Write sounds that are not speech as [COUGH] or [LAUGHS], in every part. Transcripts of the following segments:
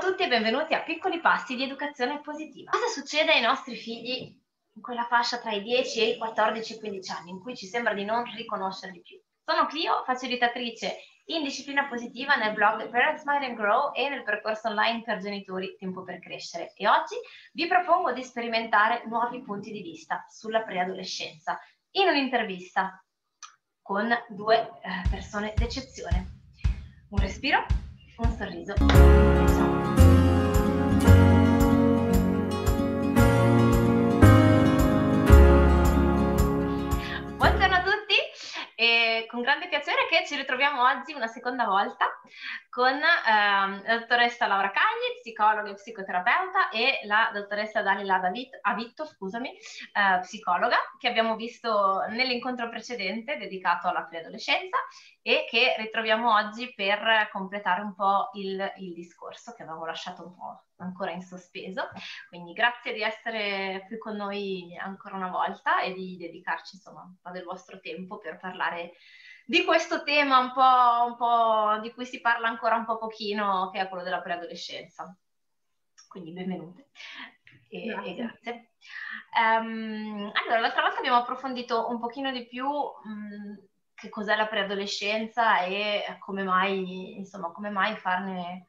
a tutti e benvenuti a Piccoli Passi di Educazione Positiva. Cosa succede ai nostri figli in quella fascia tra i 10 e i 14-15 anni in cui ci sembra di non riconoscerli più? Sono Clio, facilitatrice in disciplina positiva nel blog Parents Mind and Grow e nel percorso online per genitori Tempo per Crescere e oggi vi propongo di sperimentare nuovi punti di vista sulla preadolescenza in un'intervista con due eh, persone d'eccezione. Un respiro, un sorriso. Con grande piacere che ci ritroviamo oggi una seconda volta con ehm, la dottoressa Laura Cagli, psicologa e psicoterapeuta, e la dottoressa Dalila David, Avitto, scusami, eh, psicologa, che abbiamo visto nell'incontro precedente dedicato alla preadolescenza e che ritroviamo oggi per completare un po' il, il discorso che avevamo lasciato un po' ancora in sospeso. Quindi grazie di essere qui con noi ancora una volta e di dedicarci insomma un po' del vostro tempo per parlare di questo tema un po', un po', di cui si parla ancora un po' pochino, che è quello della preadolescenza. Quindi benvenute e grazie. E grazie. Um, allora, l'altra volta abbiamo approfondito un pochino di più um, che cos'è la preadolescenza e come mai, insomma, come mai farne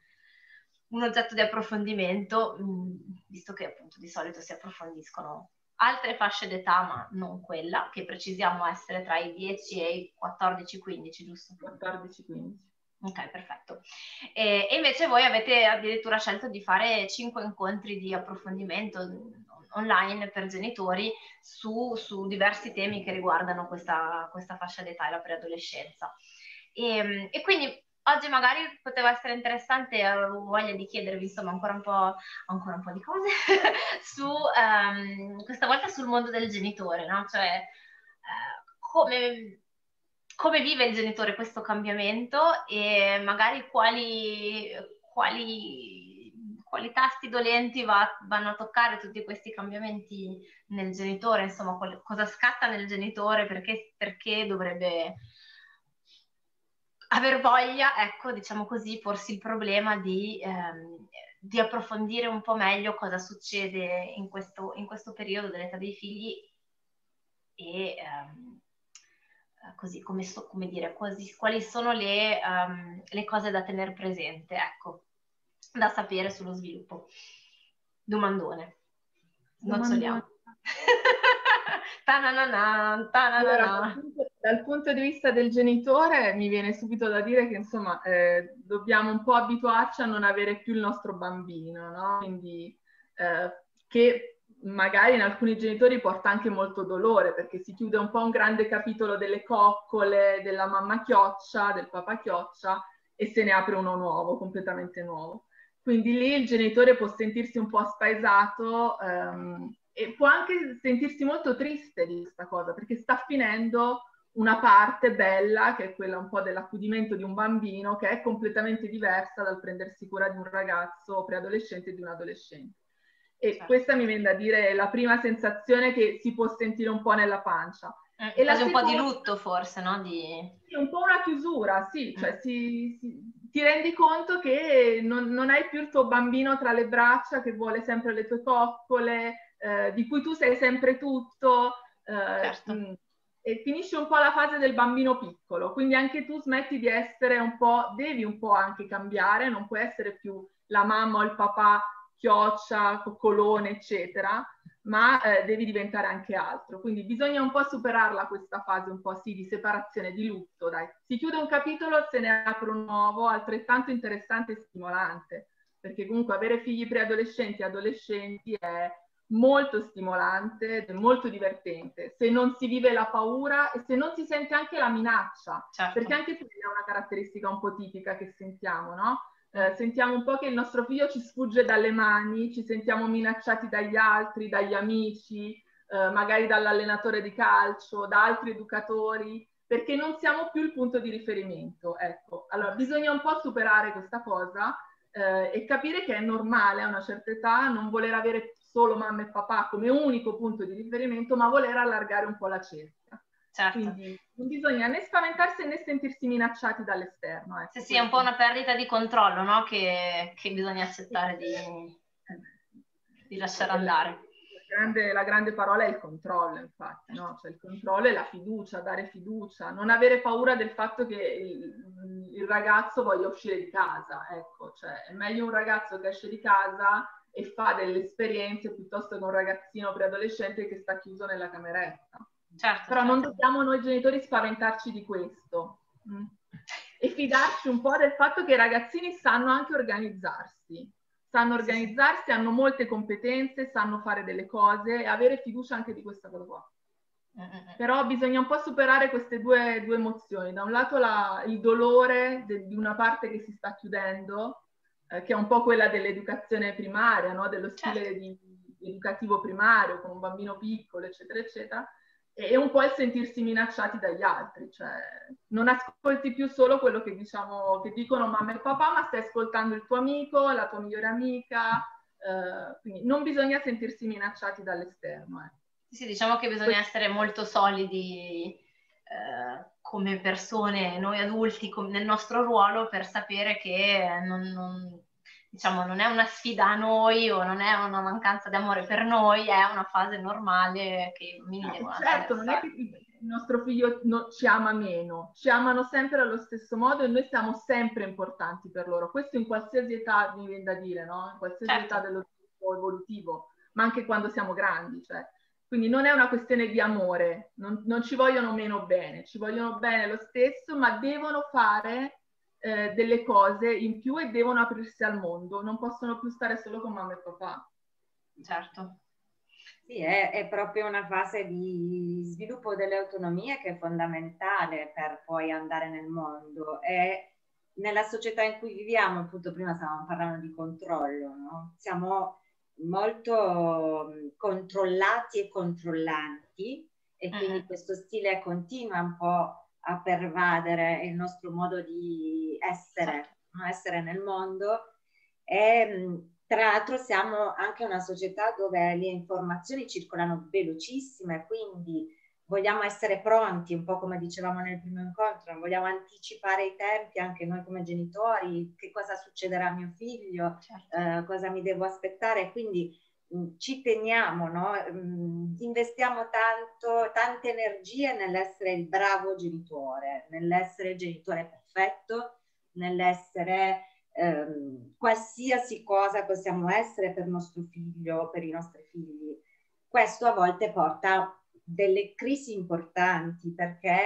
un oggetto di approfondimento, um, visto che appunto di solito si approfondiscono altre fasce d'età, ma non quella, che precisiamo essere tra i 10 e i 14-15, giusto? 14-15. Ok, perfetto. E, e, invece voi avete addirittura scelto di fare 5 incontri di approfondimento online per genitori su, su diversi temi che riguardano questa, questa fascia d'età e la preadolescenza. E, e quindi oggi magari poteva essere interessante, avevo voglia di chiedervi insomma ancora un po', ancora un po di cose [LAUGHS] su um, questa volta sul mondo del genitore, no? Cioè uh, come, come, vive il genitore questo cambiamento e magari quali, quali, quali tasti dolenti va, vanno a toccare tutti questi cambiamenti nel genitore, insomma cosa scatta nel genitore, perché, perché dovrebbe aver voglia, ecco, diciamo così, porsi il problema di, ehm, di, approfondire un po' meglio cosa succede in questo, in questo periodo dell'età dei figli e ehm, così come, so, come dire, quasi, quali sono le, um, le, cose da tenere presente, ecco, da sapere sullo sviluppo. Domandone. Non so [LAUGHS] tananana, tananana. Allora, dal punto di vista del genitore mi viene subito da dire che insomma eh, dobbiamo un po' abituarci a non avere più il nostro bambino, no? Quindi eh, che magari in alcuni genitori porta anche molto dolore perché si chiude un po' un grande capitolo delle coccole, della mamma chioccia, del papà chioccia e se ne apre uno nuovo, completamente nuovo. Quindi lì il genitore può sentirsi un po' spaesato ehm, e può anche sentirsi molto triste di questa cosa perché sta finendo una parte bella, che è quella un po' dell'accudimento di un bambino, che è completamente diversa dal prendersi cura di un ragazzo preadolescente e di un adolescente. E certo. questa mi viene da dire la prima sensazione che si può sentire un po' nella pancia. Eh, e la seconda... un po' di lutto forse, no? Di... Sì, un po' una chiusura, sì, cioè mm. si, si, ti rendi conto che non, non, hai più il tuo bambino tra le braccia che vuole sempre le tue coccole, eh, di cui tu sei sempre tutto. Eh, certo. E finisce un po' la fase del bambino piccolo, quindi anche tu smetti di essere un po', devi un po' anche cambiare, non puoi essere più la mamma o il papà chioccia, coccolone, eccetera, ma eh, devi diventare anche altro. Quindi bisogna un po' superarla questa fase un po' sì di separazione, di lutto, dai. Si chiude un capitolo, se ne apre un nuovo, altrettanto interessante e stimolante, perché comunque avere figli preadolescenti e adolescenti è molto stimolante ed è molto divertente se non si vive la paura e se non si sente anche la minaccia, certo. perché anche quella è una caratteristica un po' tipica che sentiamo, no? Eh, sentiamo un po' che il nostro figlio ci sfugge dalle mani, ci sentiamo minacciati dagli altri, dagli amici, eh, magari dall'allenatore di calcio, da altri educatori, perché non siamo più il punto di riferimento. Ecco, allora bisogna un po' superare questa cosa eh, e capire che è normale a una certa età non voler avere solo mamma e papà come unico punto di riferimento, ma voler allargare un po' la cerchia. Certo. Quindi non bisogna né spaventarsi né sentirsi minacciati dall'esterno. Ecco. Sì, sì, è un po' una perdita di controllo, no? Che, che bisogna accettare di, di lasciare andare. La grande, la grande, parola è il controllo, infatti, no? Cioè il controllo è la fiducia, dare fiducia, non avere paura del fatto che il, il ragazzo voglia uscire di casa, ecco, cioè è meglio un ragazzo che esce di casa e fa delle esperienze piuttosto che un ragazzino preadolescente che sta chiuso nella cameretta. Certo, Però certo. non dobbiamo noi genitori spaventarci di questo mm. e fidarci un po' del fatto che i ragazzini sanno anche organizzarsi, sanno organizzarsi, hanno molte competenze, sanno fare delle cose e avere fiducia anche di questa cosa qua. Però bisogna un po' superare queste due, due emozioni. Da un lato la, il dolore de, di una parte che si sta chiudendo, eh, che è un po' quella dell'educazione primaria, no? dello stile certo. di, educativo primario con un bambino piccolo, eccetera, eccetera, e un po' il sentirsi minacciati dagli altri, cioè non ascolti più solo quello che, diciamo, che dicono mamma e papà, ma stai ascoltando il tuo amico, la tua migliore amica, eh, quindi non bisogna sentirsi minacciati dall'esterno. Eh. Sì, diciamo che bisogna essere molto solidi eh, come persone, noi adulti, com- nel nostro ruolo per sapere che non, non diciamo, non è una sfida a noi o non è una mancanza di amore per noi, è una fase normale che i bambini eh, devono Certo, non è che il nostro figlio no, ci ama meno, ci amano sempre allo stesso modo e noi siamo sempre importanti per loro. Questo in qualsiasi età mi viene da dire, no? In qualsiasi certo. età dello sviluppo evolutivo, ma anche quando siamo grandi, cioè. Quindi non è una questione di amore, non, non ci vogliono meno bene, ci vogliono bene lo stesso, ma devono fare eh, delle cose in più e devono aprirsi al mondo, non possono più stare solo con mamma e papà. Certo. Sì, è, è, proprio una fase di sviluppo delle autonomie che è fondamentale per poi andare nel mondo e nella società in cui viviamo, appunto prima stavamo parlando di controllo, no? siamo molto controllati e controllanti e quindi uh-huh. questo stile continua un po' a pervadere il nostro modo di essere, certo. essere nel mondo. E tra l'altro siamo anche una società dove le informazioni circolano velocissime, quindi vogliamo essere pronti, un po' come dicevamo nel primo incontro, vogliamo anticipare i tempi anche noi come genitori, che cosa succederà a mio figlio, certo. eh, cosa mi devo aspettare, quindi ci teniamo, no? Mm, investiamo tanto, tante energie nell'essere il bravo genitore, nell'essere genitore perfetto, nell'essere ehm, qualsiasi cosa possiamo essere per nostro figlio, per i nostri figli. Questo a volte porta a delle crisi importanti perché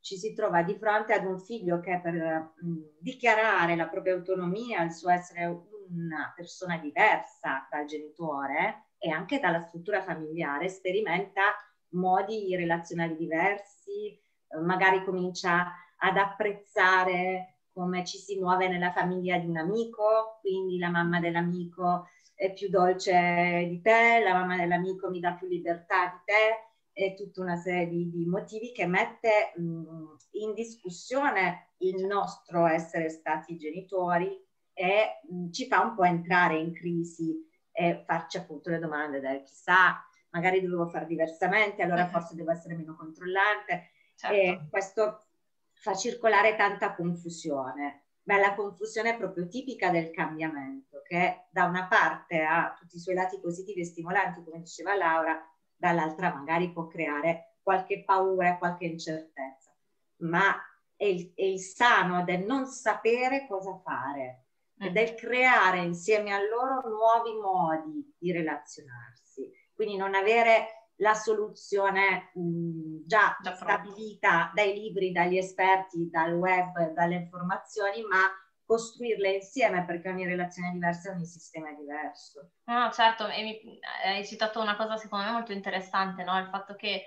ci si trova di fronte ad un figlio che per mh, mm, dichiarare la propria autonomia, il suo essere una persona diversa dal genitore e anche dalla struttura familiare, sperimenta modi relazionali diversi, eh, magari comincia ad apprezzare come ci si muove nella famiglia di un amico, quindi la mamma dell'amico è più dolce di te, la mamma dell'amico mi dà più libertà di te, e tutta una serie di, di motivi che mette mh, in discussione il nostro essere stati genitori e mh, ci fa un po' entrare in crisi e farci appunto le domande del chissà, magari dovevo fare diversamente, allora forse devo essere meno controllante. Certo. E questo fa circolare tanta confusione. Beh, la confusione è proprio tipica del cambiamento, che da una parte ha tutti i suoi lati positivi e stimolanti, come diceva Laura, dall'altra magari può creare qualche paura, qualche incertezza. Ma è il, è il sano del non sapere cosa fare, e del creare insieme a loro nuovi modi di relazionarsi. Quindi non avere la soluzione mh, già, già stabilita dai libri, dagli esperti, dal web, dalle informazioni, ma costruirle insieme perché ogni relazione è diversa, ogni sistema è diverso. No, certo, e mi, hai citato una cosa secondo me molto interessante, no? il fatto che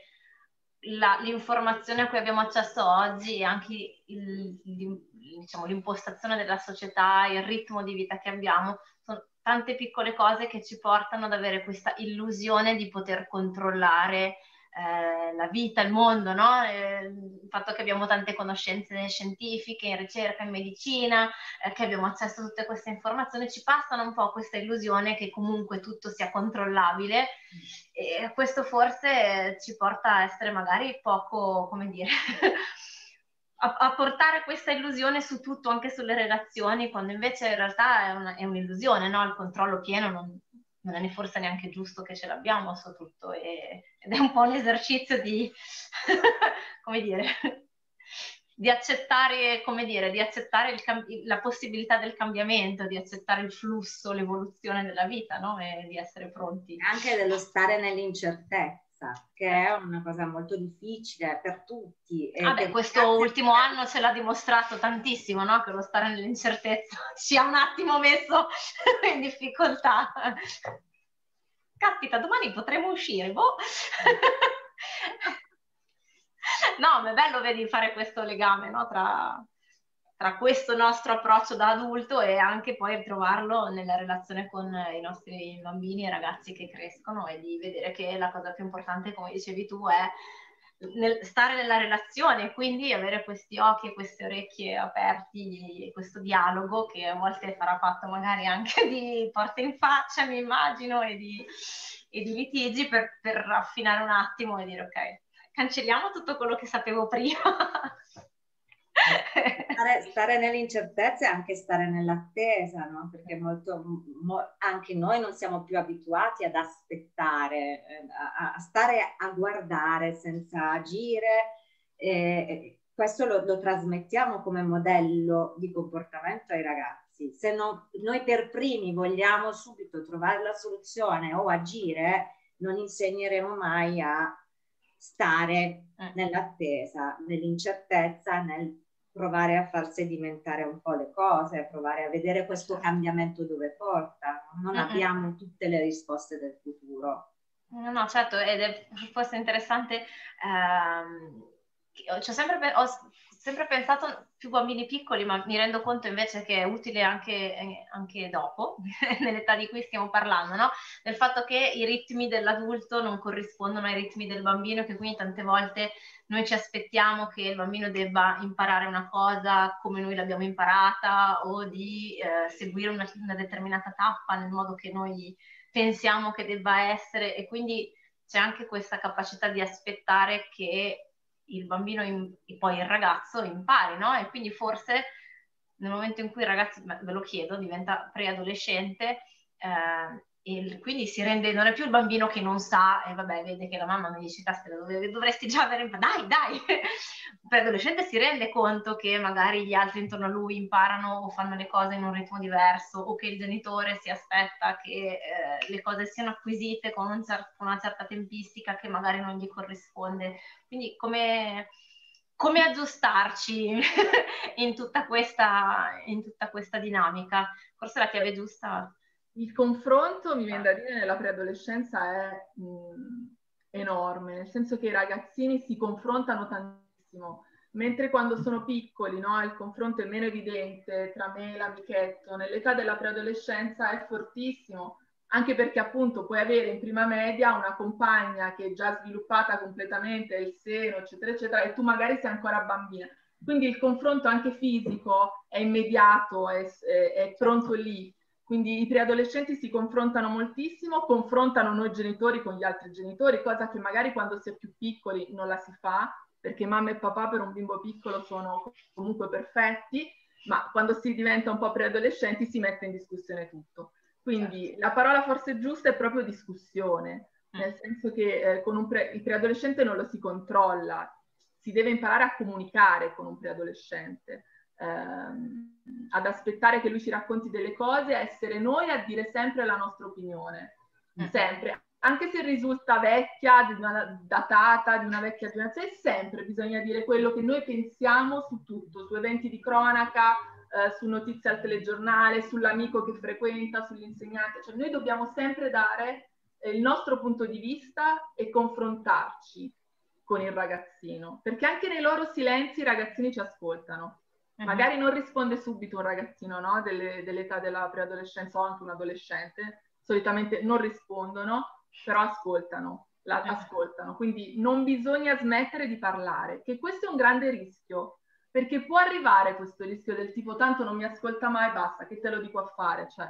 la, l'informazione a cui abbiamo accesso oggi e anche il, il, diciamo, l'impostazione della società, il ritmo di vita che abbiamo, sono tante piccole cose che ci portano ad avere questa illusione di poter controllare eh, la vita, il mondo, no? eh, il fatto che abbiamo tante conoscenze scientifiche, in ricerca, in medicina, eh, che abbiamo accesso a tutte queste informazioni, ci passano un po' questa illusione che comunque tutto sia controllabile e questo forse ci porta a essere magari poco, come dire, [LAUGHS] a, a, portare questa illusione su tutto, anche sulle relazioni, quando invece in realtà è, una, è un'illusione, no? Il controllo pieno non, non è forse neanche giusto che ce l'abbiamo su tutto e, ed è un po' un esercizio di, [LAUGHS] come dire, di accettare, come dire, di accettare cam- la possibilità del cambiamento, di accettare il flusso, l'evoluzione della vita, no? E di essere pronti. Anche dello stare nell'incertezza che è una cosa molto difficile per tutti. Ah beh, questo ultimo anno ce l'ha dimostrato tantissimo, no? Che lo stare nell'incertezza [LAUGHS] ci ha un attimo messo [LAUGHS] in difficoltà. Caspita, domani potremo uscire, boh. [LAUGHS] no, ma è bello, vedi, fare questo legame, no? Tra, tra questo nostro approccio da adulto e anche poi trovarlo nella relazione con i nostri bambini e ragazzi che crescono e di vedere che la cosa più importante, come dicevi tu, è nel, stare nella relazione, quindi avere questi occhi e queste orecchie aperti, questo dialogo che a volte sarà fatto magari anche di porte in faccia, mi immagino, e di, e di litigi per, per affinare un attimo e dire ok, cancelliamo tutto quello che sapevo prima. [LAUGHS] stare, stare nell'incertezza e anche stare nell'attesa, no? perché molto, mo, anche noi non siamo più abituati ad aspettare, eh, a, a stare a guardare senza agire. Eh, questo lo, lo, trasmettiamo come modello di comportamento ai ragazzi. Se no, noi per primi vogliamo subito trovare la soluzione o agire, non insegneremo mai a stare eh. nell'attesa, nell'incertezza, nel provare a far sedimentare un po' le cose, provare a vedere questo certo. cambiamento dove porta. Non mm-hmm. abbiamo tutte le risposte del futuro. No, no, certo, ed è forse interessante. Ehm, ho, sempre, ho sempre pensato più bambini piccoli, ma mi rendo conto invece che è utile anche, anche dopo, [LAUGHS] nell'età di cui stiamo parlando, no? del fatto che i ritmi dell'adulto non corrispondono ai ritmi del bambino, che quindi tante volte noi ci aspettiamo che il bambino debba imparare una cosa come noi l'abbiamo imparata o di eh, seguire una, una, determinata tappa nel modo che noi pensiamo che debba essere e quindi c'è anche questa capacità di aspettare che il bambino e poi il ragazzo impari, no? E quindi forse nel momento in cui il ragazzo, ve lo chiedo, diventa preadolescente, eh, e quindi si rende, non è più il bambino che non sa e vabbè, vede che la mamma mi dice, caspita, dovresti già avere, dai, dai, [LAUGHS] l'adolescente si rende conto che magari gli altri intorno a lui imparano o fanno le cose in un ritmo diverso o che il genitore si aspetta che eh, le cose siano acquisite con, un cer- una certa tempistica che magari non gli corrisponde. Quindi come, come aggiustarci [LAUGHS] in, tutta questa, in tutta questa dinamica? Forse la chiave giusta il confronto, mi viene da dire, nella preadolescenza è mh, enorme, nel senso che i ragazzini si confrontano tantissimo, mentre quando sono piccoli no, il confronto è meno evidente tra me e l'amichetto, nell'età della preadolescenza è fortissimo, anche perché appunto puoi avere in prima media una compagna che è già sviluppata completamente, il seno, eccetera, eccetera, e tu magari sei ancora bambina. Quindi il confronto anche fisico è immediato, è, è, è pronto lì quindi i preadolescenti si confrontano moltissimo, confrontano noi genitori con gli altri genitori, cosa che magari quando si è più piccoli non la si fa, perché mamma e papà per un bimbo piccolo sono comunque perfetti, ma quando si diventa un po' preadolescenti si mette in discussione tutto. Quindi certo. la parola forse giusta è proprio discussione, mm. nel senso che eh, con un pre- il preadolescente non lo si controlla, si deve imparare a comunicare con un preadolescente ehm, ad aspettare che lui ci racconti delle cose, a essere noi a dire sempre la nostra opinione, mm. sempre. Anche se risulta vecchia, di una, datata, di una vecchia generazione, sempre bisogna dire quello che noi pensiamo su tutto, su eventi di cronaca, eh, su notizie al telegiornale, sull'amico che frequenta, sull'insegnante. Cioè noi dobbiamo sempre dare eh, il nostro punto di vista e confrontarci con il ragazzino, perché anche nei loro silenzi i ragazzini ci ascoltano. Uh-huh. Magari non risponde subito un ragazzino no? Delle, dell'età della preadolescenza o anche un adolescente, solitamente non rispondono, però ascoltano. la ascoltano, quindi non bisogna smettere di parlare, che questo è un grande rischio, perché può arrivare questo rischio del tipo tanto non mi ascolta mai, basta, che te lo dico a fare, cioè.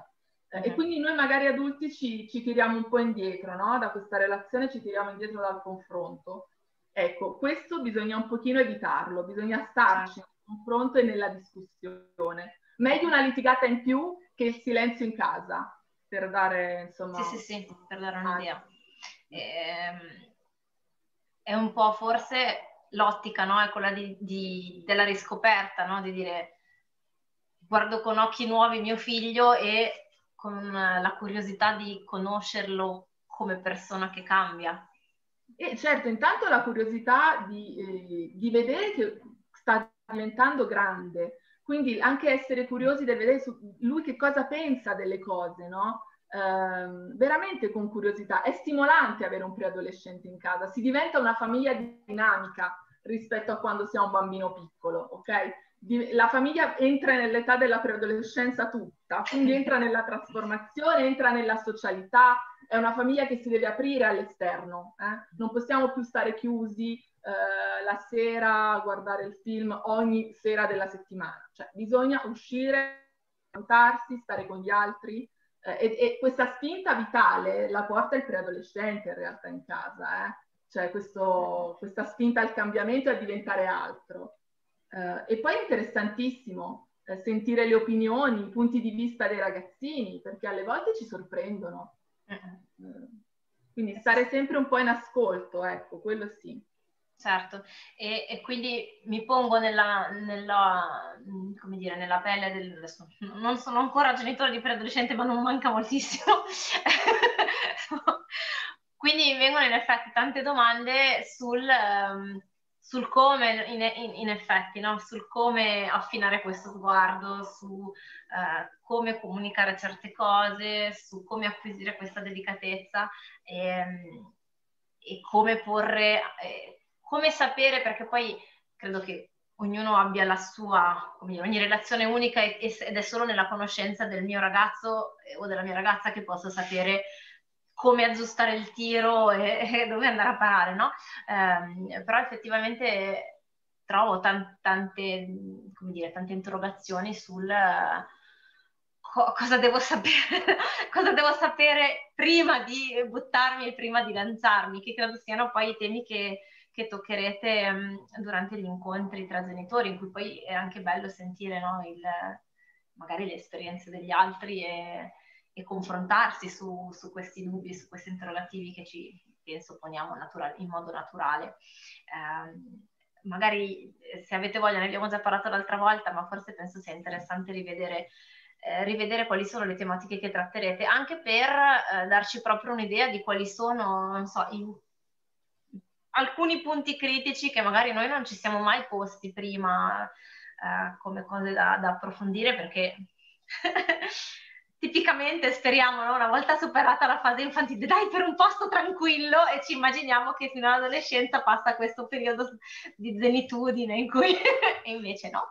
Eh, e quindi noi magari adulti ci, ci tiriamo un po' indietro, no? Da questa relazione ci tiriamo indietro dal confronto. Ecco, questo bisogna un pochino evitarlo, bisogna starci nel confronto e nella discussione. Meglio una litigata in più che il silenzio in casa, per dare insomma... Sì, sì, sì, per dare un'idea. Ehm, è un po' forse l'ottica, no? È quella di, di, della riscoperta, no? Di dire guardo con occhi nuovi mio figlio e con la curiosità di conoscerlo come persona che cambia. E certo, intanto la curiosità di, eh, di vedere che sta diventando grande, quindi anche essere curiosi di vedere lui che cosa pensa delle cose, no? Ehm, veramente con curiosità. È stimolante avere un preadolescente in casa, si diventa una famiglia dinamica rispetto a quando si ha un bambino piccolo, ok? la famiglia entra nell'età della preadolescenza tutta, quindi entra nella trasformazione, entra nella socialità, è una famiglia che si deve aprire all'esterno, eh? non possiamo più stare chiusi eh, la sera a guardare il film ogni sera della settimana, cioè bisogna uscire, confrontarsi, stare con gli altri, eh, e, e, questa spinta vitale la porta il preadolescente in realtà in casa, eh? cioè questo, questa spinta al cambiamento e a diventare altro. Eh, e poi è interessantissimo eh, sentire le opinioni, i punti di vista dei ragazzini, perché alle volte ci sorprendono. Quindi stare sempre un po' in ascolto, ecco, quello sì. Certo, e, e, quindi mi pongo nella, nella, dire, nella pelle del... Non sono ancora genitore di preadolescente, ma non manca moltissimo. [LAUGHS] quindi mi vengono in effetti tante domande sul, um, sul come, in, in, in effetti, no? sul come affinare questo sguardo, su uh, come comunicare certe cose, su come acquisire questa delicatezza e, um, e come porre... Eh, come sapere, perché poi credo che ognuno abbia la sua, come ogni relazione unica ed è solo nella conoscenza del mio ragazzo eh, o della mia ragazza che posso sapere come aggiustare il tiro e, [LAUGHS] e dove andare a parare, no? Eh, però effettivamente trovo tan, tante, come dire, tante interrogazioni sul co- cosa devo sapere, [LAUGHS] cosa devo sapere prima di buttarmi e prima di lanciarmi, che credo siano poi i temi che che toccherete um, durante gli incontri tra genitori, in cui poi è anche bello sentire no, il, magari le esperienze degli altri e, e confrontarsi su, su, questi dubbi, su questi interrogativi che ci, penso, poniamo natural- in modo naturale. Eh, magari se avete voglia, ne abbiamo già parlato l'altra volta, ma forse penso sia interessante rivedere eh, rivedere quali sono le tematiche che tratterete, anche per eh, darci proprio un'idea di quali sono, non so, i, alcuni punti critici che magari noi non ci siamo mai posti prima eh, come cose da, da approfondire perché [LAUGHS] tipicamente speriamo no? una volta superata la fase infantile dai per un posto tranquillo e ci immaginiamo che fino all'adolescenza passa questo periodo di zenitudine in cui [LAUGHS] invece no.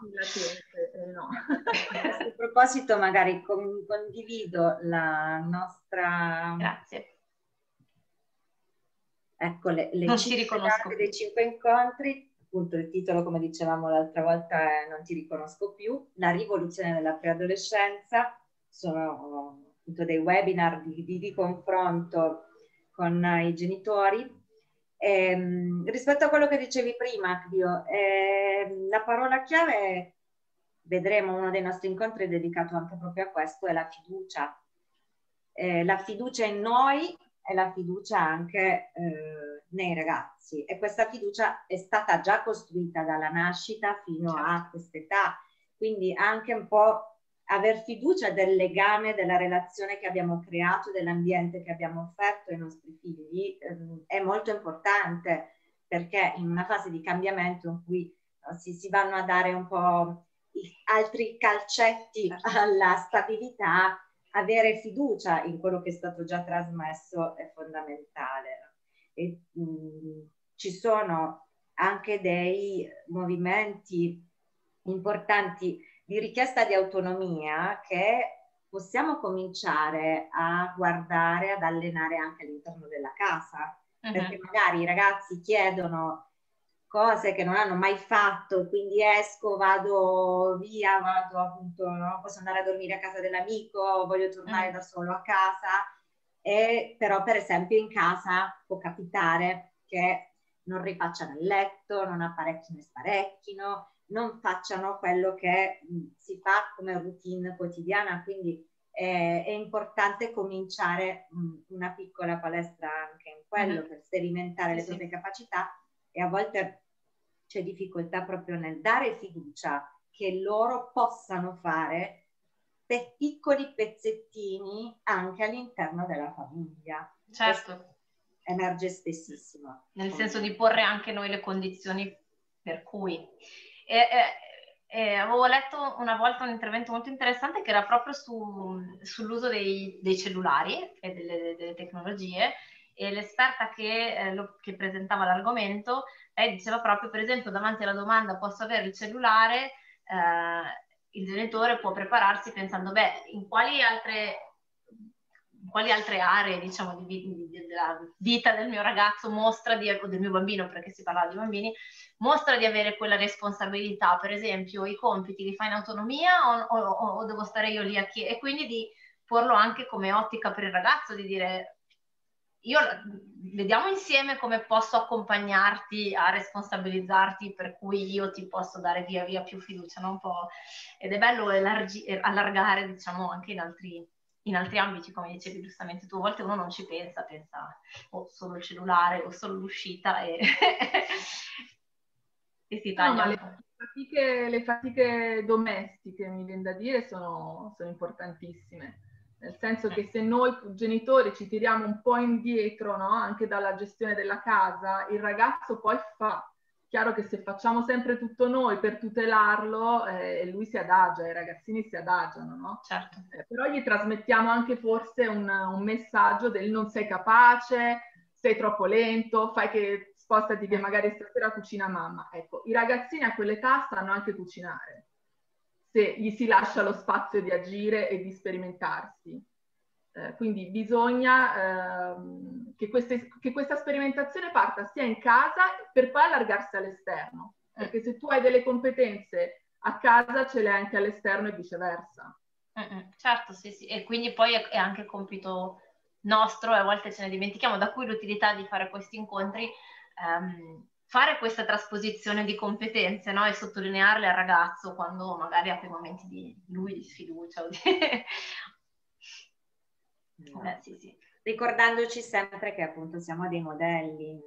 No. [LAUGHS] A questo proposito magari condivido la nostra Grazie Ecco, le, le non cinque dei cinque incontri, appunto il titolo, come dicevamo l'altra volta, è Non ti riconosco più, la rivoluzione della preadolescenza, sono appunto dei webinar di, di, di confronto con i genitori. E, ehm, rispetto a quello che dicevi prima, Clio, eh, la parola chiave, vedremo uno dei nostri incontri dedicato anche proprio a questo, è la fiducia. Eh, la fiducia in noi è la fiducia anche eh, nei ragazzi e questa fiducia è stata già costruita dalla nascita fino certo. a quest'età, quindi anche un po' aver fiducia del legame, della relazione che abbiamo creato, dell'ambiente che abbiamo offerto ai nostri figli ehm, è molto importante perché in una fase di cambiamento in cui no, si, si vanno a dare un po' altri calcetti certo. alla stabilità, avere fiducia in quello che è stato già trasmesso è fondamentale. E, mh, mm, ci sono anche dei movimenti importanti di richiesta di autonomia che possiamo cominciare a guardare, ad allenare anche all'interno della casa. uh-huh. perché magari i ragazzi chiedono cose che non hanno mai fatto, quindi esco, vado via, vado appunto, no? posso andare a dormire a casa dell'amico, voglio tornare mm. da solo a casa, e però per esempio in casa può capitare che non rifacciano il letto, non apparecchino e sparecchino, non facciano quello che mm, si fa come routine quotidiana, quindi è, è importante cominciare mm, una piccola palestra anche in quello mm-hmm. per sperimentare le proprie capacità e a volte c'è difficoltà proprio nel dare fiducia che loro possano fare per piccoli pezzettini anche all'interno della famiglia. Certo. Questo emerge spessissimo. Nel senso di porre anche noi le condizioni per cui. E, e, e avevo letto una volta un intervento molto interessante che era proprio su, sull'uso dei, dei, cellulari e delle, delle tecnologie e l'esperta che, eh, lo, che presentava l'argomento lei diceva proprio, per esempio, davanti alla domanda posso avere il cellulare, eh, il genitore può prepararsi pensando, beh, in quali altre, quali altre aree, diciamo, di, di, di, della vita del mio ragazzo mostra di, o del mio bambino, perché si parlava di bambini, mostra di avere quella responsabilità, per esempio, i compiti li fa in autonomia o, o, o devo stare io lì a chiedere, e quindi di porlo anche come ottica per il ragazzo, di dire io vediamo insieme come posso accompagnarti a responsabilizzarti per cui io ti posso dare via via più fiducia, no? ed è bello elargi- allargare diciamo anche in altri, in altri ambiti, come dicevi giustamente tu, a volte uno non ci pensa, pensa o oh, solo il cellulare o solo l'uscita e, [LAUGHS] e si taglia. No, le, fatiche, le fatiche domestiche, mi viene da dire, sono, sono importantissime nel senso che se noi genitori ci tiriamo un po' indietro no? anche dalla gestione della casa, il ragazzo poi fa. Chiaro che se facciamo sempre tutto noi per tutelarlo, eh, lui si adagia, i ragazzini si adagiano, no? Certo. Eh, però gli trasmettiamo anche forse un, un, messaggio del non sei capace, sei troppo lento, fai che spostati che magari stasera cucina mamma. Ecco, i ragazzini a quell'età sanno anche cucinare se gli si lascia lo spazio di agire e di sperimentarsi. Eh, quindi bisogna ehm, che, queste, che, questa sperimentazione parta sia in casa per poi allargarsi all'esterno, perché se tu hai delle competenze a casa ce le hai anche all'esterno e viceversa. Mm-mm, certo, sì, sì, e quindi poi è, anche compito nostro e a volte ce ne dimentichiamo, da cui l'utilità di fare questi incontri ehm, fare questa trasposizione di competenze no? e sottolinearle al ragazzo quando magari ha quei momenti di lui di sfiducia. O di... no. Beh, sì, sì. Ricordandoci sempre che appunto siamo dei modelli,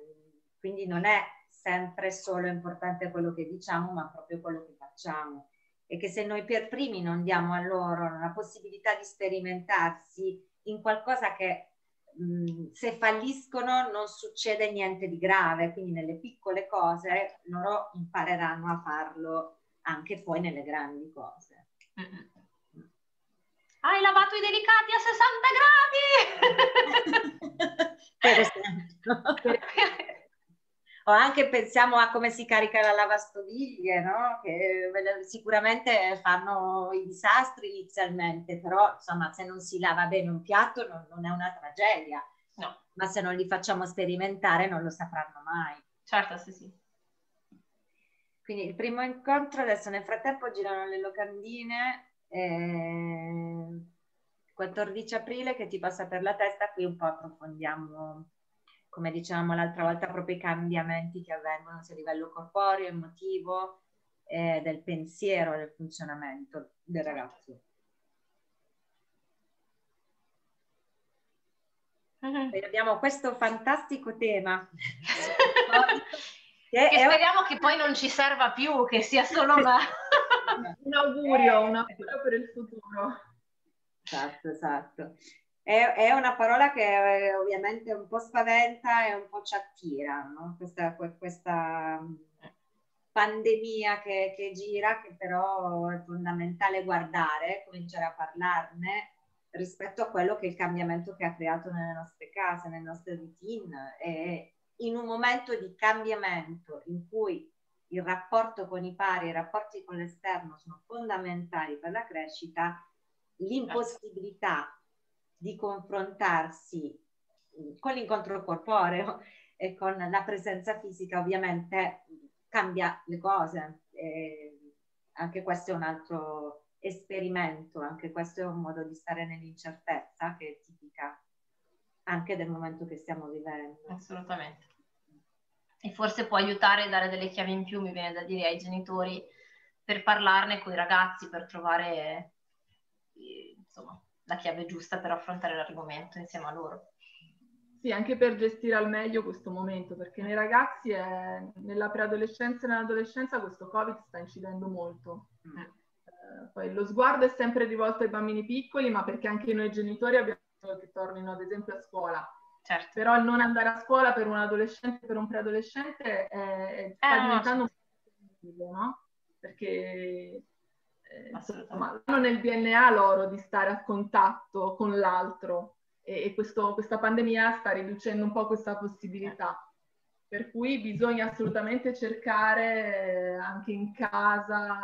quindi non è sempre solo importante quello che diciamo, ma proprio quello che facciamo. E che se noi per primi non diamo a loro la possibilità di sperimentarsi in qualcosa che se falliscono non succede niente di grave, quindi nelle piccole cose loro impareranno a farlo anche poi nelle grandi cose. Mm-hmm. Hai lavato i delicati a 60 gradi! [LAUGHS] per esempio. [LAUGHS] o anche pensiamo a come si carica la lavastoviglie, no? che sicuramente fanno i disastri inizialmente, però insomma se non si lava bene un piatto non, non è una tragedia, no. ma se non li facciamo sperimentare non lo sapranno mai. Certo, sì, sì. Quindi il primo incontro, adesso nel frattempo girano le locandine, eh, 14 aprile che ti passa per la testa, qui un po' approfondiamo come dicevamo l'altra volta, proprio i cambiamenti che avvengono sia a livello corporeo, emotivo, eh, del pensiero, del funzionamento del ragazzo. Uh-huh. abbiamo questo fantastico tema. [LAUGHS] che, che speriamo un... che poi non ci serva più, che sia solo una... [LAUGHS] un augurio, un augurio per il futuro. Esatto, esatto. È, è, una parola che eh, ovviamente un po' spaventa e un po' ci attira, no? questa, questa, pandemia che, che, gira, che però è fondamentale guardare, cominciare a parlarne rispetto a quello che è il cambiamento che ha creato nelle nostre case, nelle nostre routine. E in un momento di cambiamento in cui il rapporto con i pari, i rapporti con l'esterno sono fondamentali per la crescita, l'impossibilità di confrontarsi con l'incontro corporeo [LAUGHS] e con la presenza fisica ovviamente cambia le cose. E anche questo è un altro esperimento, anche questo è un modo di stare nell'incertezza che è tipica anche del momento che stiamo vivendo. Assolutamente. E forse può aiutare a dare delle chiavi in più, mi viene da dire, ai genitori per parlarne con i ragazzi, per trovare insomma, la chiave giusta per affrontare l'argomento insieme a loro. Sì, anche per gestire al meglio questo momento, perché nei ragazzi, è, nella preadolescenza e nell'adolescenza questo Covid sta incidendo molto. Mm. Eh, poi lo sguardo è sempre rivolto ai bambini piccoli, ma perché anche noi genitori abbiamo bisogno che tornino ad esempio a scuola. Certo. Però il non andare a scuola per un adolescente, per un preadolescente, è, sta eh, diventando no, certo. un no? Perché eh, insomma, hanno nel DNA loro di stare a contatto con l'altro e, e questo, questa pandemia sta riducendo un po' questa possibilità. Per cui bisogna assolutamente cercare eh, anche in casa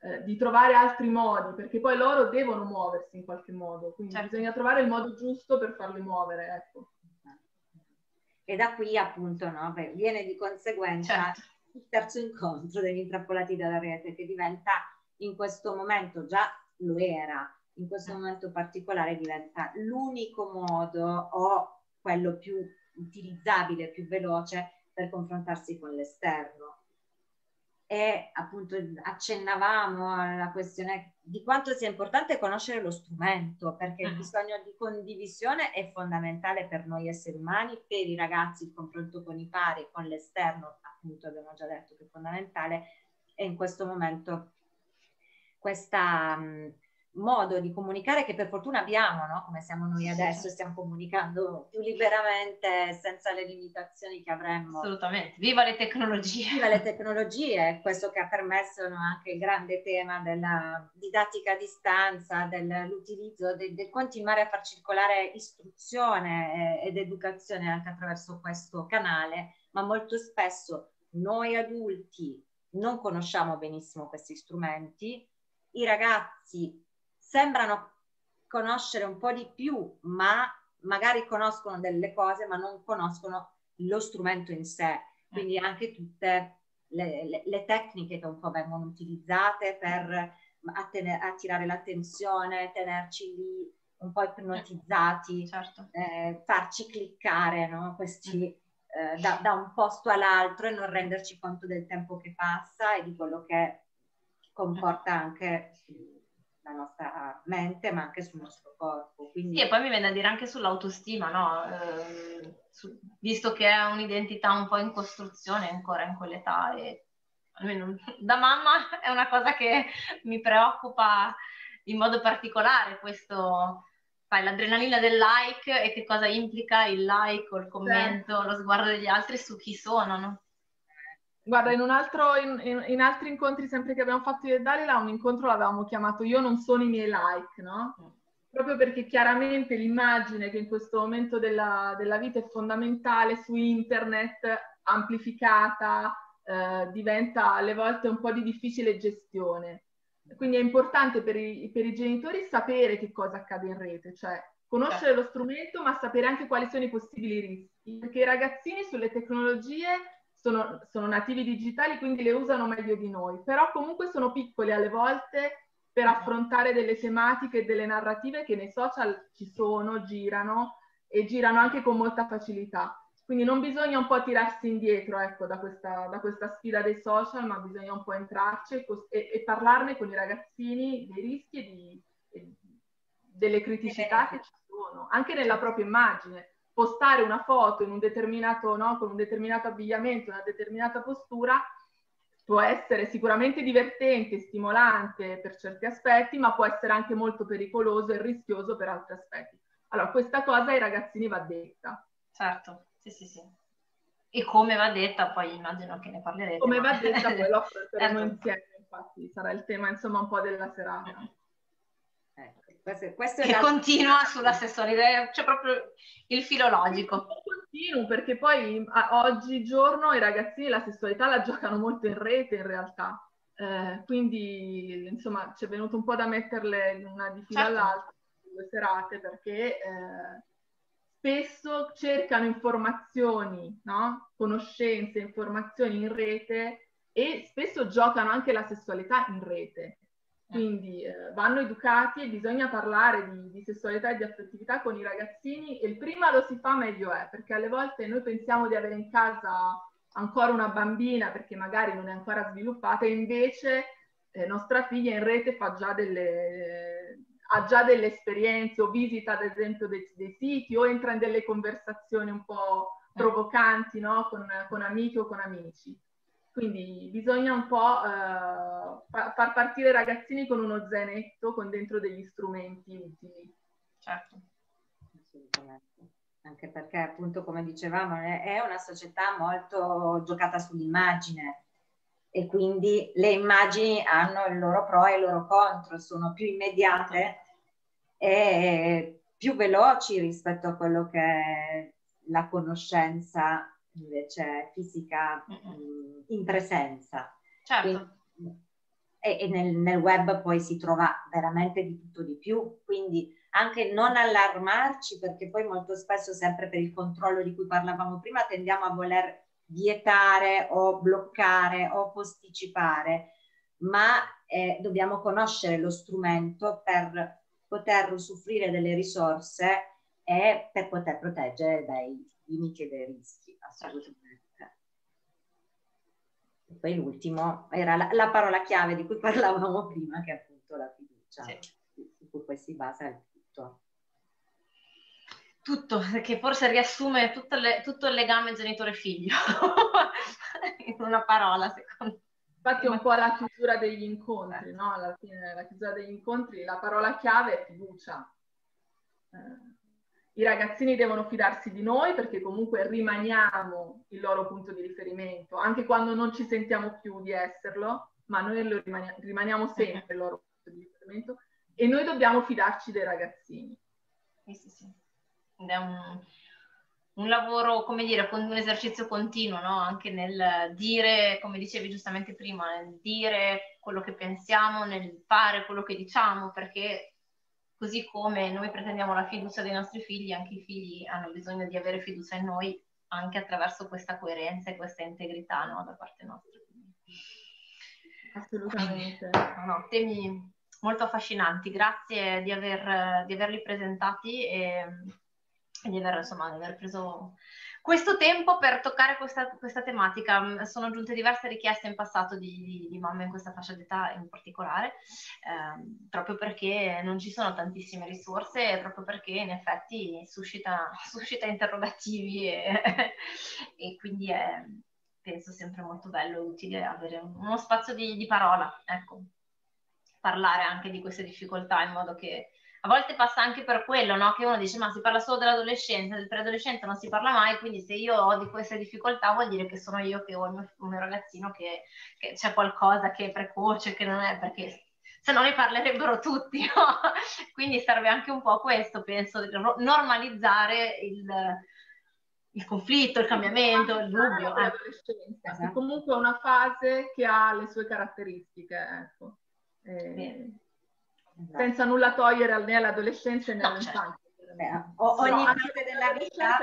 eh, di trovare altri modi, perché poi loro devono muoversi in qualche modo, quindi certo. bisogna trovare il modo giusto per farli muovere. Ecco. E da qui appunto no, beh, viene di conseguenza certo. il terzo incontro degli intrappolati dalla rete che diventa in questo momento già lo era, in questo momento particolare diventa l'unico modo o quello più utilizzabile, più veloce per confrontarsi con l'esterno. E appunto accennavamo alla questione di quanto sia importante conoscere lo strumento, perché il mm. bisogno di condivisione è fondamentale per noi esseri umani, per i ragazzi il confronto con i pari, con l'esterno, appunto abbiamo già detto che è fondamentale, e in questo momento questa modo di comunicare che per fortuna abbiamo, no? come siamo noi adesso, stiamo comunicando più liberamente senza le limitazioni che avremmo. Assolutamente, viva le tecnologie! Viva le tecnologie, questo che ha permesso anche il grande tema della didattica a distanza, dell'utilizzo, del, del continuare a far circolare istruzione ed educazione anche attraverso questo canale, ma molto spesso noi adulti non conosciamo benissimo questi strumenti, i ragazzi sembrano conoscere un po' di più, ma magari conoscono delle cose, ma non conoscono lo strumento in sé. Quindi mm. anche tutte le, le, le tecniche che un po' vengono utilizzate per attene, attirare l'attenzione, tenerci lì un po' ipnotizzati, certo. eh, farci cliccare no? Questi, mm. eh, da, da, un posto all'altro e non renderci conto del tempo che passa e di quello che comporta anche la nostra mente, ma anche sul nostro corpo. Quindi... Sì, e poi mi viene a dire anche sull'autostima, no? Eh, su, visto che è un'identità un po' in costruzione ancora in quell'età e almeno da mamma [LAUGHS] è una cosa che mi preoccupa in modo particolare questo fai l'adrenalina del like e che cosa implica il like o il commento, certo. lo sguardo degli altri su chi sono, no? Guarda, in, un altro, in, in, in, altri incontri sempre che abbiamo fatto io e Dalila, un incontro l'avevamo chiamato Io non sono i miei like, no? Proprio perché chiaramente l'immagine che in questo momento della, della vita è fondamentale su internet, amplificata, eh, diventa alle volte un po' di difficile gestione. Quindi è importante per i, per i genitori sapere che cosa accade in rete, cioè conoscere lo strumento ma sapere anche quali sono i possibili rischi, perché i ragazzini sulle tecnologie sono, sono nativi digitali, quindi le usano meglio di noi, però comunque sono piccoli alle volte per affrontare delle tematiche e delle narrative che nei social ci sono, girano e girano anche con molta facilità. Quindi non bisogna un po' tirarsi indietro ecco, da, questa, da questa sfida dei social, ma bisogna un po' entrarci e, e, e parlarne con i ragazzini dei rischi e, di, e delle criticità che ci sono, anche nella propria immagine postare una foto in un determinato, no, con un determinato abbigliamento, una determinata postura, può essere sicuramente divertente, stimolante per certi aspetti, ma può essere anche molto pericoloso e rischioso per altri aspetti. Allora, questa cosa ai ragazzini va detta. Certo, sì, sì, sì. E come va detta, poi immagino che ne parlerete. Come ma... va detta, poi lo [LAUGHS] affronteremo certo. insieme, infatti sarà il tema, insomma, un po' della serata. Questo, questo che continua sulla sessualità, c'è proprio il filologico. Continuo perché poi a, oggigiorno i ragazzini la sessualità la giocano molto in rete in realtà. Eh, quindi insomma ci è venuto un po' da metterle una di fila certo. all'altra due serate perché eh, spesso cercano informazioni, no? conoscenze, informazioni in rete e spesso giocano anche la sessualità in rete. Quindi eh, vanno educati e bisogna parlare di, di, sessualità e di affettività con i ragazzini e il prima lo si fa meglio è, perché alle volte noi pensiamo di avere in casa ancora una bambina perché magari non è ancora sviluppata e invece eh, nostra figlia in rete fa già delle, eh, ha già delle esperienze o visita ad esempio dei, dei, siti o entra in delle conversazioni un po' provocanti no? con, con amiche o con amici. Quindi bisogna un po' eh, far partire i ragazzini con uno zainetto con dentro degli strumenti utili. Certo, assolutamente. Anche perché appunto, come dicevamo, è una società molto giocata sull'immagine e quindi le immagini hanno il loro pro e il loro contro, sono più immediate e più veloci rispetto a quello che è la conoscenza invece fisica mh, in presenza. Certo. Quindi, e, e nel, nel, web poi si trova veramente di tutto di più, quindi anche non allarmarci perché poi molto spesso sempre per il controllo di cui parlavamo prima tendiamo a voler vietare o bloccare o posticipare, ma eh, dobbiamo conoscere lo strumento per poter usufruire delle risorse e per poter proteggere dai limiti e dai rischi, assolutamente. E poi l'ultimo era la, la, parola chiave di cui parlavamo [LAUGHS] prima, che è appunto la fiducia, sì. su cui poi si basa il tutto. Tutto, che forse riassume tutto, le, tutto il legame genitore-figlio [LAUGHS] in una parola, secondo me. Infatti è un po' la chiusura degli incontri, no? Alla fine, la chiusura degli incontri, la parola chiave è fiducia. Eh i ragazzini devono fidarsi di noi perché comunque rimaniamo il loro punto di riferimento, anche quando non ci sentiamo più di esserlo, ma noi rimaniamo, rimaniamo sempre il loro punto di riferimento e noi dobbiamo fidarci dei ragazzini. Sì, sì, sì. Ed è un, un lavoro, come dire, un esercizio continuo, no? Anche nel dire, come dicevi giustamente prima, nel dire quello che pensiamo, nel fare quello che diciamo, perché così come noi pretendiamo la fiducia dei nostri figli, anche i figli hanno bisogno di avere fiducia in noi anche attraverso questa coerenza e questa integrità no, da parte nostra. Assolutamente. No, temi molto affascinanti, grazie di, aver, di averli presentati e, e di aver, insomma, di aver preso questo tempo per toccare questa, questa, tematica. Mm, sono giunte diverse richieste in passato di, di, di mamme in questa fascia d'età in particolare, eh, proprio perché non ci sono tantissime risorse e proprio perché in effetti suscita, [LAUGHS] suscita interrogativi e, [LAUGHS] e quindi è, penso sempre molto bello e utile avere uno spazio di, di parola, ecco, parlare anche di queste difficoltà in modo che a volte passa anche per quello, no? Che uno dice, ma si parla solo dell'adolescenza, del preadolescenza non si parla mai, quindi se io ho di queste difficoltà vuol dire che sono io che ho il mio, il mio ragazzino che, che, c'è qualcosa che è precoce, che non è, perché se no ne parlerebbero tutti, [LAUGHS] no? Quindi serve anche un po' questo, penso, normalizzare il, il conflitto, il cambiamento, il dubbio. Eh. L'adolescenza, esatto. comunque è una fase che ha le sue caratteristiche, ecco. Eh, esatto. senza nulla togliere né all'adolescenza né no, all'infanzia. Certo. ogni parte della vita...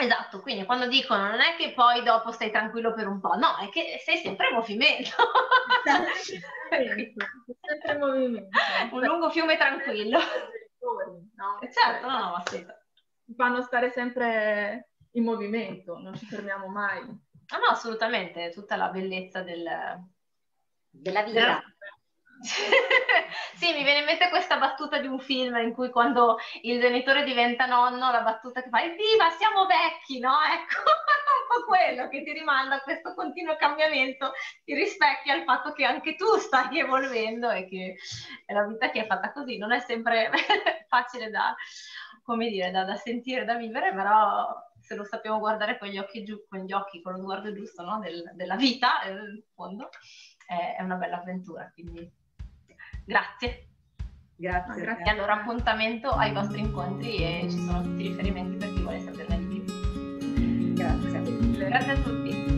Esatto, quindi quando dicono non è che poi dopo stai tranquillo per un po', no, è che sei sempre in movimento. [LAUGHS] sempre in movimento. un lungo fiume tranquillo. No? Eh, certo, no, no, sì. Ci fanno stare sempre in movimento, non ci fermiamo mai. Ah, no, assolutamente, tutta la bellezza del, della vita. [LAUGHS] sì, mi viene in mente questa battuta di un film in cui quando il genitore diventa nonno, la battuta che fa evviva, siamo vecchi, no? Ecco, [LAUGHS] un po' quello che ti rimanda a questo continuo cambiamento, ti rispecchia il fatto che anche tu stai evolvendo e che è la vita che è fatta così, non è sempre [LAUGHS] facile da, come dire, da, da sentire, da vivere, però se lo sappiamo guardare con gli occhi, giù, con, gli occhi con lo sguardo giusto no? Del, della vita, eh, in fondo, è, è una bella avventura, quindi Grazie. Grazie. Grazie. Grazie. Allora appuntamento ai vostri incontri e ci sono tutti i riferimenti per chi vuole saperne di più. Grazie. Grazie a tutti.